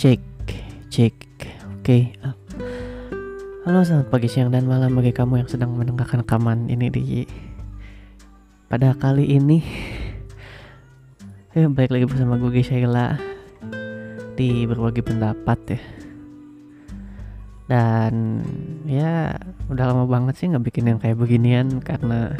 Cek, cek, oke. Halo, selamat pagi, siang, dan malam bagi kamu yang sedang mendengarkan rekaman ini di pada kali ini. Eh, balik lagi bersama gue Sheila di berbagi pendapat ya. Dan ya udah lama banget sih nggak bikin yang kayak beginian karena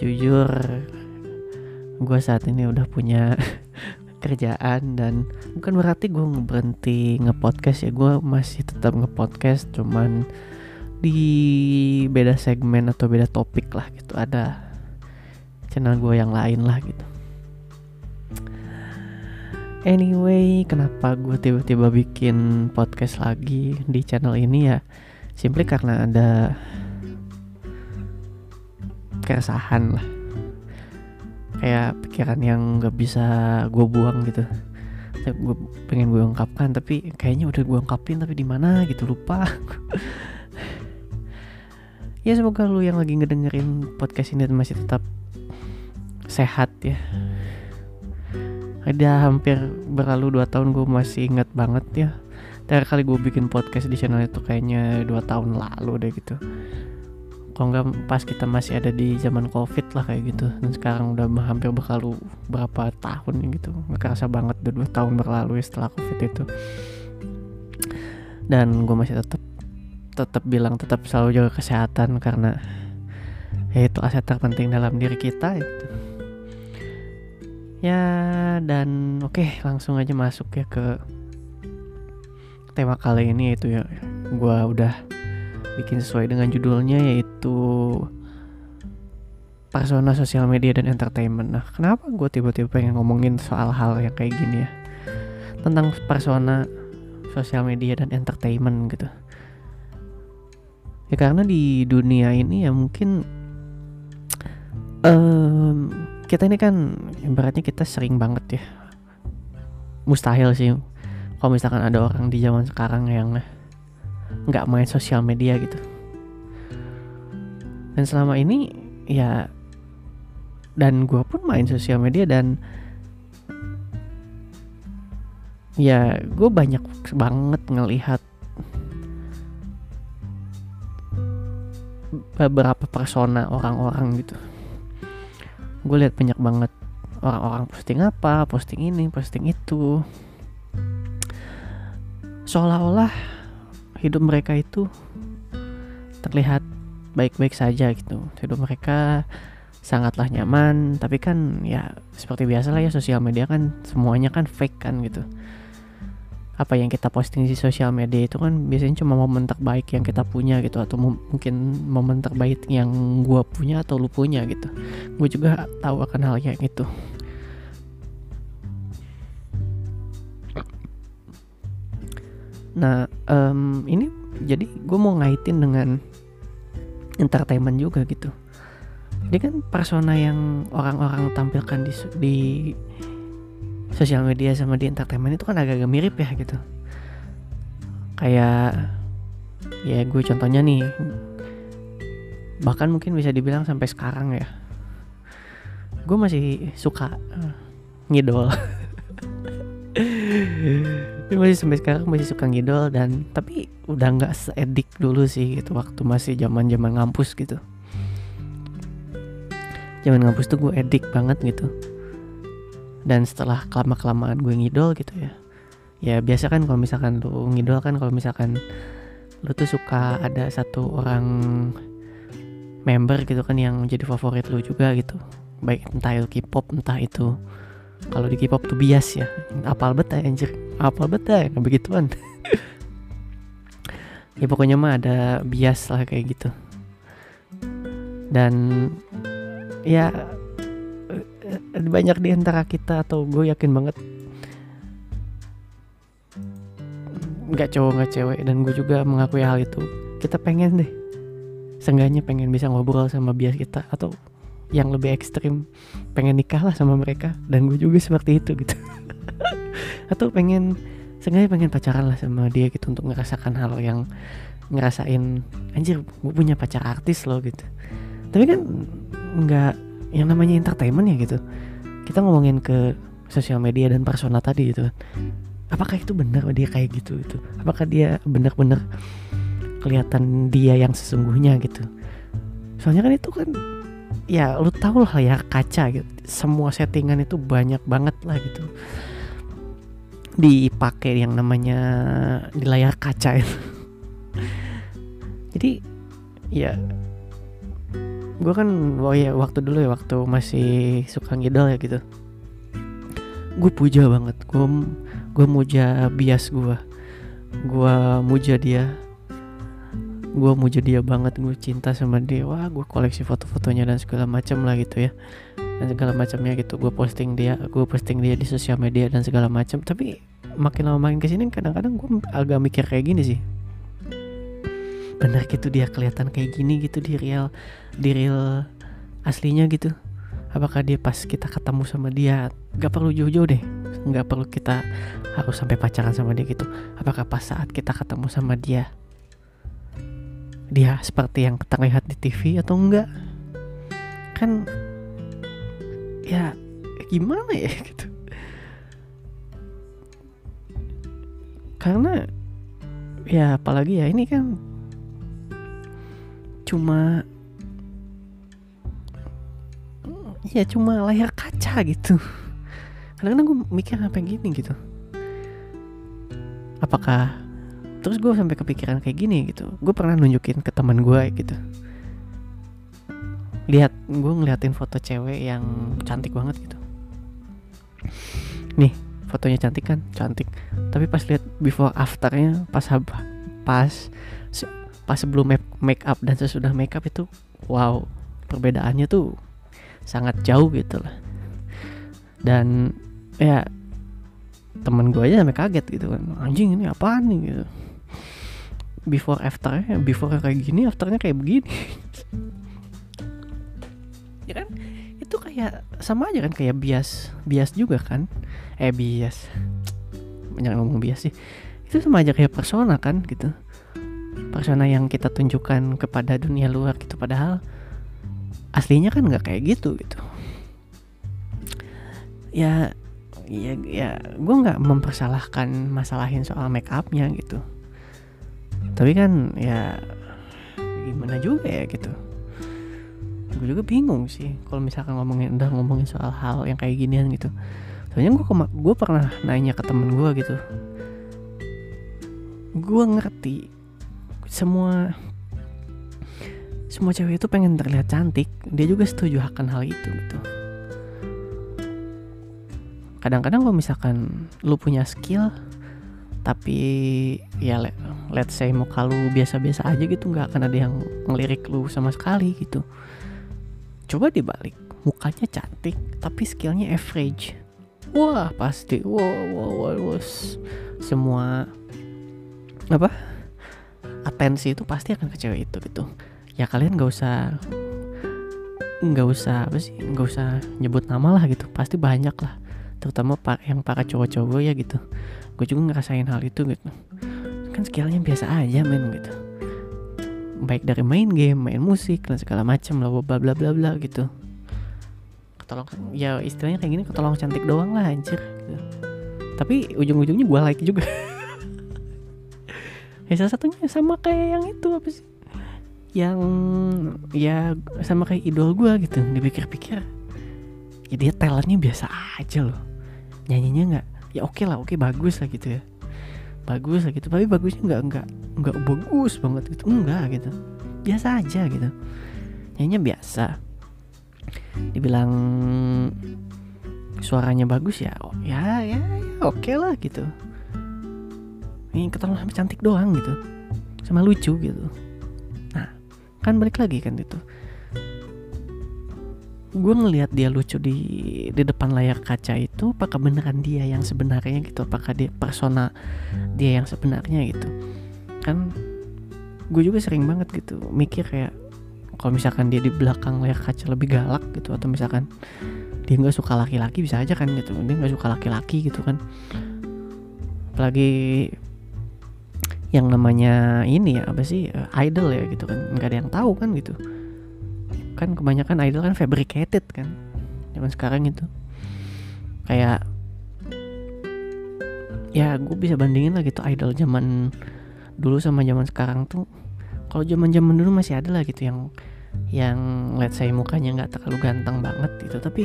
jujur gue saat ini udah punya kerjaan dan bukan berarti gue berhenti ngepodcast ya gue masih tetap ngepodcast cuman di beda segmen atau beda topik lah gitu ada channel gue yang lain lah gitu. Anyway kenapa gue tiba-tiba bikin podcast lagi di channel ini ya? Simply karena ada keresahan lah kayak pikiran yang gak bisa gue buang gitu. Gue pengen gue ungkapkan tapi kayaknya udah gue ungkapin tapi di mana gitu lupa. Ya semoga lu yang lagi ngedengerin podcast ini masih tetap sehat ya. Ada hampir berlalu 2 tahun gue masih inget banget ya. Terakhir kali gue bikin podcast di channel itu kayaknya dua tahun lalu deh gitu kalau nggak pas kita masih ada di zaman covid lah kayak gitu. Dan sekarang udah hampir berlalu berapa tahun gitu. Nggak kerasa banget udah dua tahun berlalu ya setelah covid itu. Dan gue masih tetap tetap bilang tetap selalu jaga kesehatan karena ya itu aset terpenting dalam diri kita itu ya dan oke okay, langsung aja masuk ya ke tema kali ini itu ya gue udah bikin sesuai dengan judulnya yaitu persona sosial media dan entertainment. Nah, kenapa gue tiba-tiba pengen ngomongin soal hal yang kayak gini ya? Tentang persona sosial media dan entertainment gitu. Ya karena di dunia ini ya mungkin um, kita ini kan ibaratnya kita sering banget ya. Mustahil sih kalau misalkan ada orang di zaman sekarang yang nggak main sosial media gitu. Dan selama ini ya dan gue pun main sosial media dan ya gue banyak banget ngelihat beberapa persona orang-orang gitu. Gue lihat banyak banget orang-orang posting apa posting ini posting itu. Seolah-olah hidup mereka itu terlihat baik-baik saja gitu. Hidup mereka sangatlah nyaman tapi kan ya seperti biasa lah ya sosial media kan semuanya kan fake kan gitu. Apa yang kita posting di sosial media itu kan biasanya cuma momen terbaik yang kita punya gitu atau mungkin momen terbaik yang gue punya atau lu punya gitu. Gue juga tahu akan hal yang itu Nah, um, ini jadi gue mau ngaitin dengan entertainment juga gitu. Dia kan persona yang orang-orang tampilkan di di sosial media sama di entertainment itu kan agak-agak mirip ya gitu. Kayak ya gue contohnya nih bahkan mungkin bisa dibilang sampai sekarang ya gue masih suka uh, ngidol masih sampai sekarang masih suka ngidol dan tapi udah nggak seedik dulu sih gitu waktu masih zaman zaman ngampus gitu. Zaman ngampus tuh gue edik banget gitu. Dan setelah kelama kelamaan gue ngidol gitu ya ya biasa kan kalau misalkan lu ngidol kan kalau misalkan lu tuh suka ada satu orang member gitu kan yang jadi favorit lu juga gitu. Baik entah itu K-pop entah itu kalau di K-pop tuh bias ya. Apal bet ya anjir. Apal bet ya begituan. Ya pokoknya mah ada bias lah kayak gitu. Dan ya eh, banyak di antara kita atau gue yakin banget nggak cowok nggak cewek dan gue juga mengakui hal itu kita pengen deh seenggaknya pengen bisa ngobrol sama bias kita atau yang lebih ekstrim. Pengen nikah lah sama mereka. Dan gue juga seperti itu gitu. Atau pengen sengaja pengen pacaran lah sama dia gitu. Untuk ngerasakan hal yang ngerasain anjir gue punya pacar artis loh gitu. Tapi kan nggak yang namanya entertainment ya gitu. Kita ngomongin ke sosial media dan persona tadi gitu apakah itu benar dia kayak gitu itu apakah dia benar-benar kelihatan dia yang sesungguhnya gitu? Soalnya kan itu kan ya lu tau lah ya kaca gitu. Semua settingan itu banyak banget lah gitu. Dipakai yang namanya di layar kaca itu. Jadi ya gue kan oh ya waktu dulu ya waktu masih suka ngidol ya gitu. Gue puja banget. Gue gue muja bias gue gue muja dia gue muja dia banget gue cinta sama dia. Wah gue koleksi foto-fotonya dan segala macam lah gitu ya. Dan segala macamnya gitu gue posting dia gue posting dia di sosial media dan segala macam tapi makin lama makin ke sini kadang-kadang gue agak mikir kayak gini sih. Benar gitu dia kelihatan kayak gini gitu di real di real aslinya gitu. Apakah dia pas kita ketemu sama dia gak perlu jauh-jauh deh. Nggak perlu kita harus sampai pacaran sama dia gitu. Apakah pas saat kita ketemu sama dia dia seperti yang terlihat di TV atau enggak? Kan ya gimana ya gitu. Karena ya apalagi ya ini kan cuma ya cuma layar kaca gitu. Kadang-kadang gue mikir apa gini gitu. Apakah terus gue sampai kepikiran kayak gini gitu. Gue pernah nunjukin ke teman gue gitu. Lihat gue ngeliatin foto cewek yang cantik banget gitu. Nih fotonya cantik kan? Cantik. Tapi pas lihat before afternya pas pas pas sebelum make up dan sesudah make up itu wow perbedaannya tuh sangat jauh gitu lah. Dan ya temen gue aja sampai kaget gitu kan. Anjing ini apaan nih gitu before afternya before kayak gini afternya kayak begini. Ya kan? Itu kayak sama aja kan kayak bias bias juga kan? Eh bias. Banyak ngomong bias sih. Itu sama aja kayak persona kan gitu. Persona yang kita tunjukkan kepada dunia luar gitu padahal aslinya kan nggak kayak gitu gitu. Ya ya ya gue nggak mempersalahkan masalahin soal make upnya gitu tapi kan ya gimana juga ya gitu. Gue juga bingung sih kalau misalkan ngomongin udah ngomongin soal hal yang kayak ginian gitu. Soalnya gue gue pernah nanya ke temen gue gitu. Gue ngerti semua semua cewek itu pengen terlihat cantik dia juga setuju akan hal itu gitu. Kadang-kadang kalau misalkan lu punya skill tapi ya let's say muka lu biasa-biasa aja gitu nggak akan ada yang ngelirik lu sama sekali gitu. Coba dibalik mukanya cantik tapi skillnya average. Wah pasti. Wah wah wah, wah. semua apa atensi itu pasti akan ke cewek itu gitu. Ya kalian nggak usah nggak usah apa sih nggak usah nyebut nama lah gitu. Pasti banyak lah terutama yang para cowok-cowok ya gitu. Gue juga ngerasain hal itu gitu kan skillnya biasa aja men gitu. Baik dari main game main musik dan segala macam lah bla bla bla bla gitu. Ketolong ya istilahnya kayak gini ketolong cantik doang lah anjir gitu. tapi ujung-ujungnya gue like juga. Ya salah satunya sama kayak yang itu apa sih? Yang ya sama kayak idol gue gitu dipikir-pikir. Ya talentnya biasa aja loh. Nyanyinya nggak ya oke okay lah oke okay, bagus lah gitu ya bagus gitu. Tapi bagusnya nggak nggak nggak bagus banget gitu. Enggak gitu. Biasa aja gitu. Nyanyinya biasa. Dibilang suaranya bagus ya oh, ya ya, ya oke okay lah gitu. Ini ketemu sama cantik doang gitu. Sama lucu gitu. Nah kan balik lagi kan itu gue ngelihat dia lucu di di depan layar kaca itu apakah beneran dia yang sebenarnya gitu? Apakah dia persona dia yang sebenarnya gitu? Kan gue juga sering banget gitu mikir kayak kalau misalkan dia di belakang layar kaca lebih galak gitu atau misalkan dia nggak suka laki-laki bisa aja kan gitu. Dia nggak suka laki-laki gitu kan. Apalagi yang namanya ini ya apa sih idol ya gitu kan. Nggak ada yang tahu kan gitu kan kebanyakan idol kan fabricated kan zaman sekarang itu. Kayak ya gue bisa bandingin lah gitu idol zaman dulu sama zaman sekarang tuh kalau zaman zaman dulu masih ada lah gitu yang yang let's say mukanya nggak terlalu ganteng banget gitu. Tapi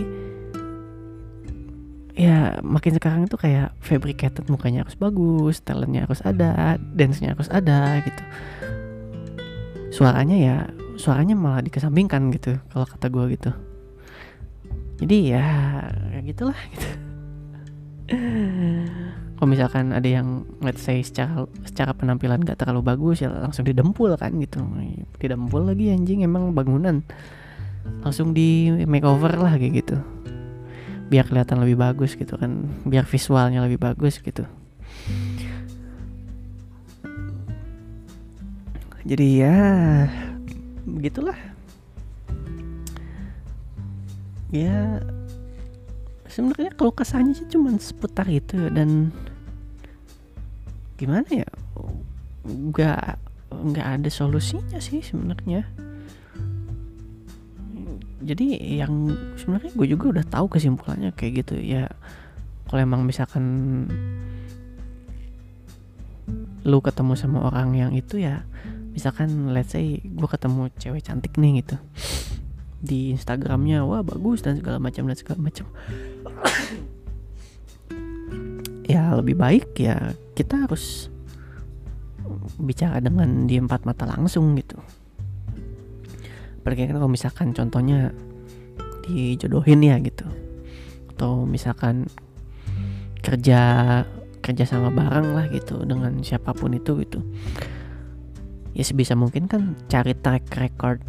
ya makin sekarang itu kayak fabricated mukanya harus bagus talentnya harus ada dance-nya harus ada gitu. Suaranya ya suaranya malah dikesampingkan gitu kalau kata gue gitu. Jadi ya kayak gitulah gitu. Kalau misalkan ada yang let's say secara secara penampilan gak terlalu bagus ya langsung didempul kan gitu. Didempul lagi anjing emang bangunan. Langsung di makeover lah kayak gitu. Biar kelihatan lebih bagus gitu kan biar visualnya lebih bagus gitu. Jadi ya begitulah. Ya sebenarnya kalau kesannya sih cuma seputar itu dan gimana ya? Nggak nggak ada solusinya sih sebenarnya. Jadi yang sebenarnya gue juga udah tahu kesimpulannya kayak gitu. Ya kalau emang misalkan lu ketemu sama orang yang itu ya misalkan let's say gue ketemu cewek cantik nih gitu. Di Instagramnya wah bagus dan segala macam dan segala macam. Ya lebih baik ya kita harus bicara dengan di empat mata langsung gitu. Kan kalau misalkan contohnya dijodohin ya gitu. Atau misalkan kerja kerja sama bareng lah gitu dengan siapa pun itu gitu ya sebisa mungkin kan cari track record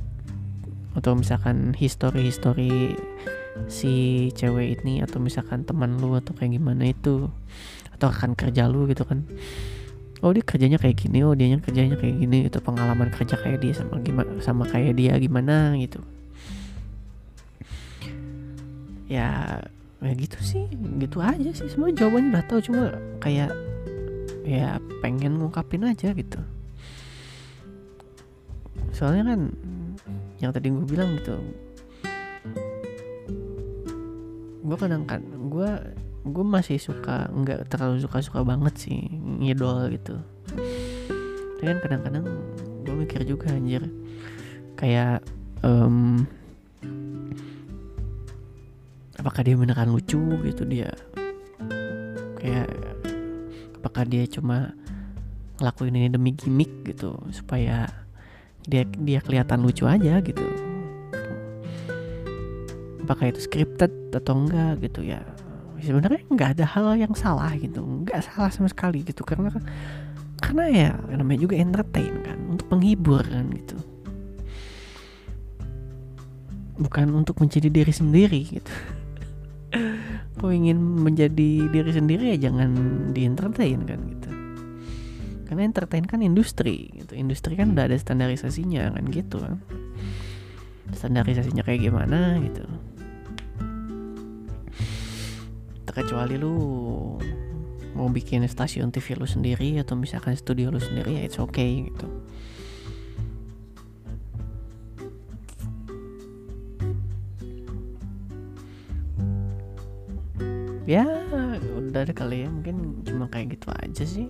atau misalkan history-history si cewek ini atau misalkan teman lu atau kayak gimana itu atau akan kerja lu gitu kan. Oh dia kerjanya kayak gini oh dia kerjanya kayak gini itu pengalaman kerja kayak dia sama gimana sama kayak dia gimana gitu. Ya ya gitu sih gitu aja sih semua jawabannya udah tahu cuma kayak ya pengen ngungkapin aja gitu soalnya kan yang tadi gue bilang gitu. Gue kadang kan gue gue masih suka nggak terlalu suka suka banget sih ngidol gitu. Tapi kan kadang-kadang gue mikir juga anjir. Kayak um, apakah dia beneran lucu gitu dia? Kayak apakah dia cuma ngelakuin ini demi gimmick gitu supaya dia dia kelihatan lucu aja gitu. Apakah itu scripted atau enggak gitu ya. Sebenarnya nggak ada hal yang salah gitu. Nggak salah sama sekali gitu. Karena karena ya namanya juga entertain kan. Untuk menghibur kan gitu. Bukan untuk menjadi diri sendiri gitu. Kalau ingin menjadi diri sendiri ya jangan di entertain kan gitu karena entertain kan industri gitu. Industri kan udah ada standarisasinya kan gitu kan. Standarisasinya kayak gimana gitu. Terkecuali lu mau bikin stasiun TV lu sendiri atau misalkan studio lu sendiri ya it's okay gitu. Ya udah kali ya. Mungkin cuma kayak gitu aja sih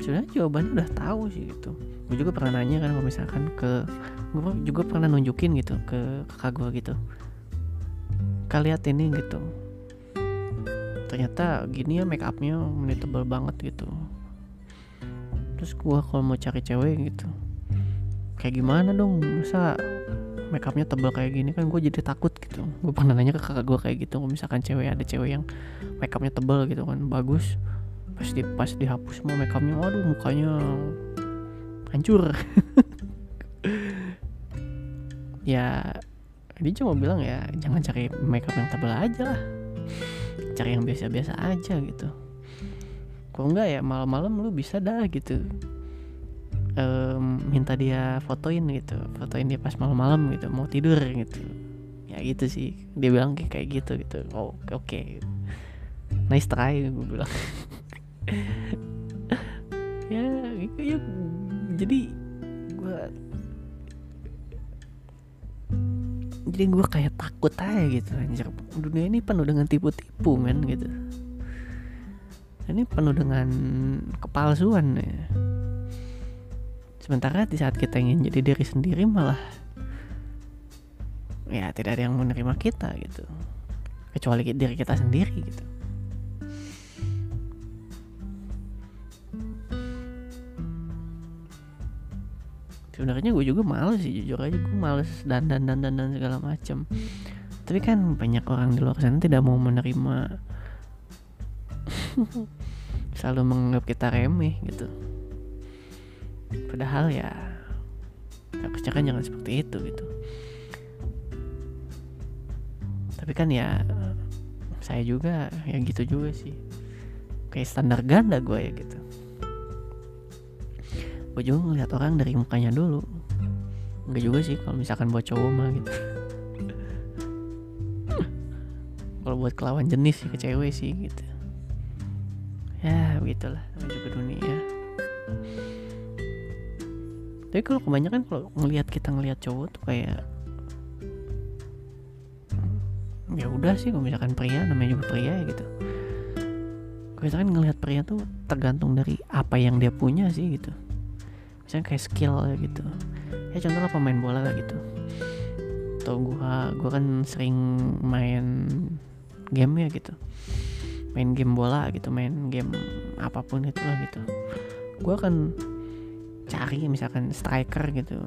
sebenarnya jawabannya udah tahu sih gitu. Gue juga pernah nanya kan kalau misalkan ke gue juga pernah nunjukin gitu ke kakak gue gitu. Kalian ini gitu. Ternyata gini ya make upnya ini tebal banget gitu. Terus gue kalau mau cari cewek gitu kayak gimana dong? Masa make upnya tebal kayak gini? Kan gue jadi takut gitu. Gue pernah nanya ke kakak gue kayak gitu misalkan cewek ada cewek yang make upnya tebal gitu kan bagus pas di pas dihapus semua make upnya waduh mukanya hancur. Ya dia cuma bilang ya jangan cari make up yang tebal aja lah. Cari yang biasa-biasa aja gitu. Kalau enggak ya malam-malam lu bisa dah gitu. Um, minta dia fotoin gitu fotoin dia pas malam-malam gitu mau tidur gitu. Ya gitu sih dia bilang kayak kayak gitu gitu. Oh oke. Okay. nice try gue bilang ya, ya jadi gue jadi gue kayak takut aja gitu anjir. Dunia ini penuh dengan tipu-tipu men gitu. Ini penuh dengan kepalsuan ya. sementara di saat kita ingin jadi diri sendiri malah ya tidak ada yang menerima kita gitu. Kecuali diri kita sendiri gitu sebenarnya gue juga males sih jujur aja. Gue males dan dan dan dan, dan segala macam tapi kan banyak orang di luar sana tidak mau menerima selalu menganggap kita remeh gitu. Padahal ya harusnya kan jangan seperti itu gitu. Tapi kan ya saya juga ya gitu juga sih. Kayak standar ganda gue ya gitu gue juga ngeliat orang dari mukanya dulu. Enggak juga sih kalau misalkan buat cowok mah gitu. Kalau buat kelawan jenis sih ke cewek sih gitu. Ya begitulah namanya juga dunia. Tapi kalau kebanyakan kalau ngelihat kita ngelihat cowok tuh kayak ya udah sih kalau misalkan pria namanya juga pria ya gitu. Kalau misalkan ngelihat pria tuh tergantung dari apa yang dia punya sih gitu misalnya kayak skill gitu. Ya contoh lah pemain bola lah gitu. Atau gua gua kan sering main game ya gitu. Main game bola gitu main game apa pun itu lah gitu. Gua akan cari misalkan striker gitu.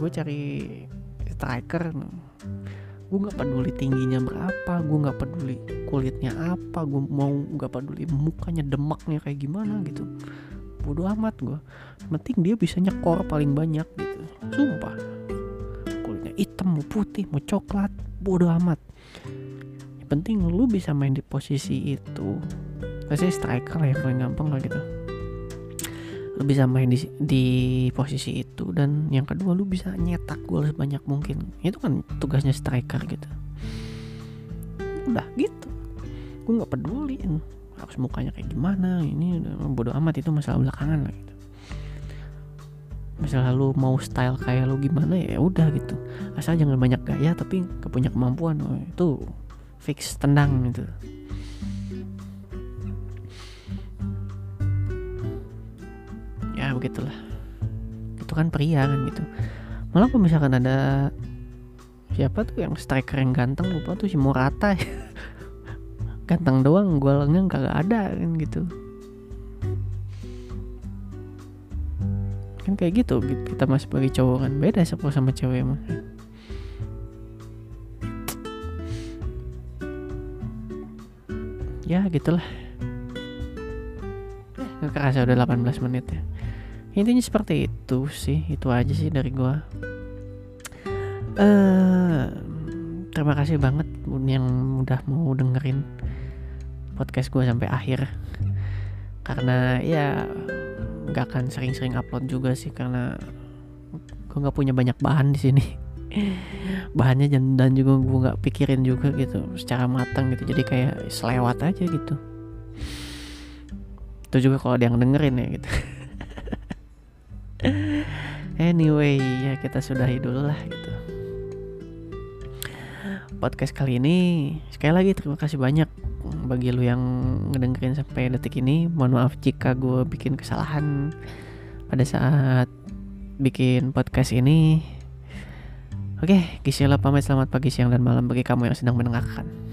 Gue cari striker. Gue nggak peduli tingginya berapa gue nggak peduli kulitnya apa gue mau nggak peduli mukanya demaknya kayak gimana gitu bodoh amat gue penting dia bisa nyekor paling banyak gitu. Sumpah. Kulitnya hitam mau putih mau coklat bodoh amat. Yang penting lu bisa main di posisi itu. Pasti striker lah yang paling gampang lah gitu. Lu bisa main di, di posisi itu dan yang kedua lu bisa nyetak gol sebanyak mungkin. Itu kan tugasnya striker gitu. Udah gitu. Gue nggak peduliin harus mukanya kayak gimana ini bodoh amat itu masalah belakangan lah gitu. Misalnya lu mau style kayak lu gimana ya udah gitu. Asal jangan banyak gaya tapi kepunya kemampuan oh, itu fix tendang gitu. Ya begitulah. Itu kan pria kan gitu. Malah kalau misalkan ada siapa tuh yang striker yang ganteng lupa tuh si Morata ganteng doang golnya kagak ada kan gitu. Kan kayak gitu kita masih sebagai cowok kan beda sih sama cewek mah. Ya gitulah. Nggak kerasa udah 18 menit ya. Intinya seperti itu sih itu aja sih dari gua. Uh, terima kasih banget yang udah mau dengerin podcast gue sampai akhir. Karena ya nggak akan sering-sering upload juga sih karena gue nggak punya banyak bahan di sini. Bahannya dan juga gue nggak pikirin juga gitu secara matang gitu. Jadi kayak selewat aja gitu. Itu juga kalau ada yang dengerin ya gitu. Anyway ya kita sudahi dulu lah gitu. Podcast kali ini sekali lagi terima kasih banyak bagi lu yang ngedengerin sampai detik ini mohon maaf jika gue bikin kesalahan pada saat bikin podcast ini. Oke Gisela pamit. Selamat pagi siang dan malam bagi kamu yang sedang mendengarkan